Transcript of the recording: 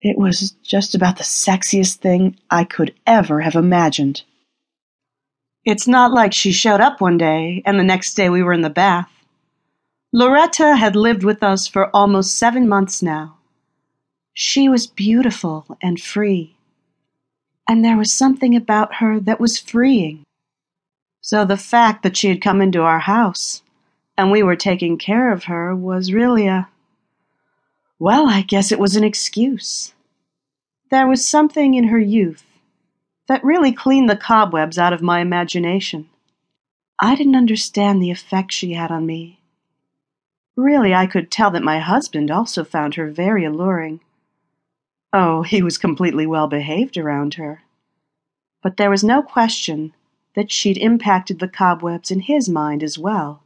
It was just about the sexiest thing I could ever have imagined. It's not like she showed up one day and the next day we were in the bath. Lauretta had lived with us for almost seven months now. She was beautiful and free, and there was something about her that was freeing. So the fact that she had come into our house and we were taking care of her was really a well, I guess it was an excuse. There was something in her youth that really cleaned the cobwebs out of my imagination. I didn't understand the effect she had on me. Really, I could tell that my husband also found her very alluring. Oh, he was completely well behaved around her. But there was no question that she'd impacted the cobwebs in his mind as well.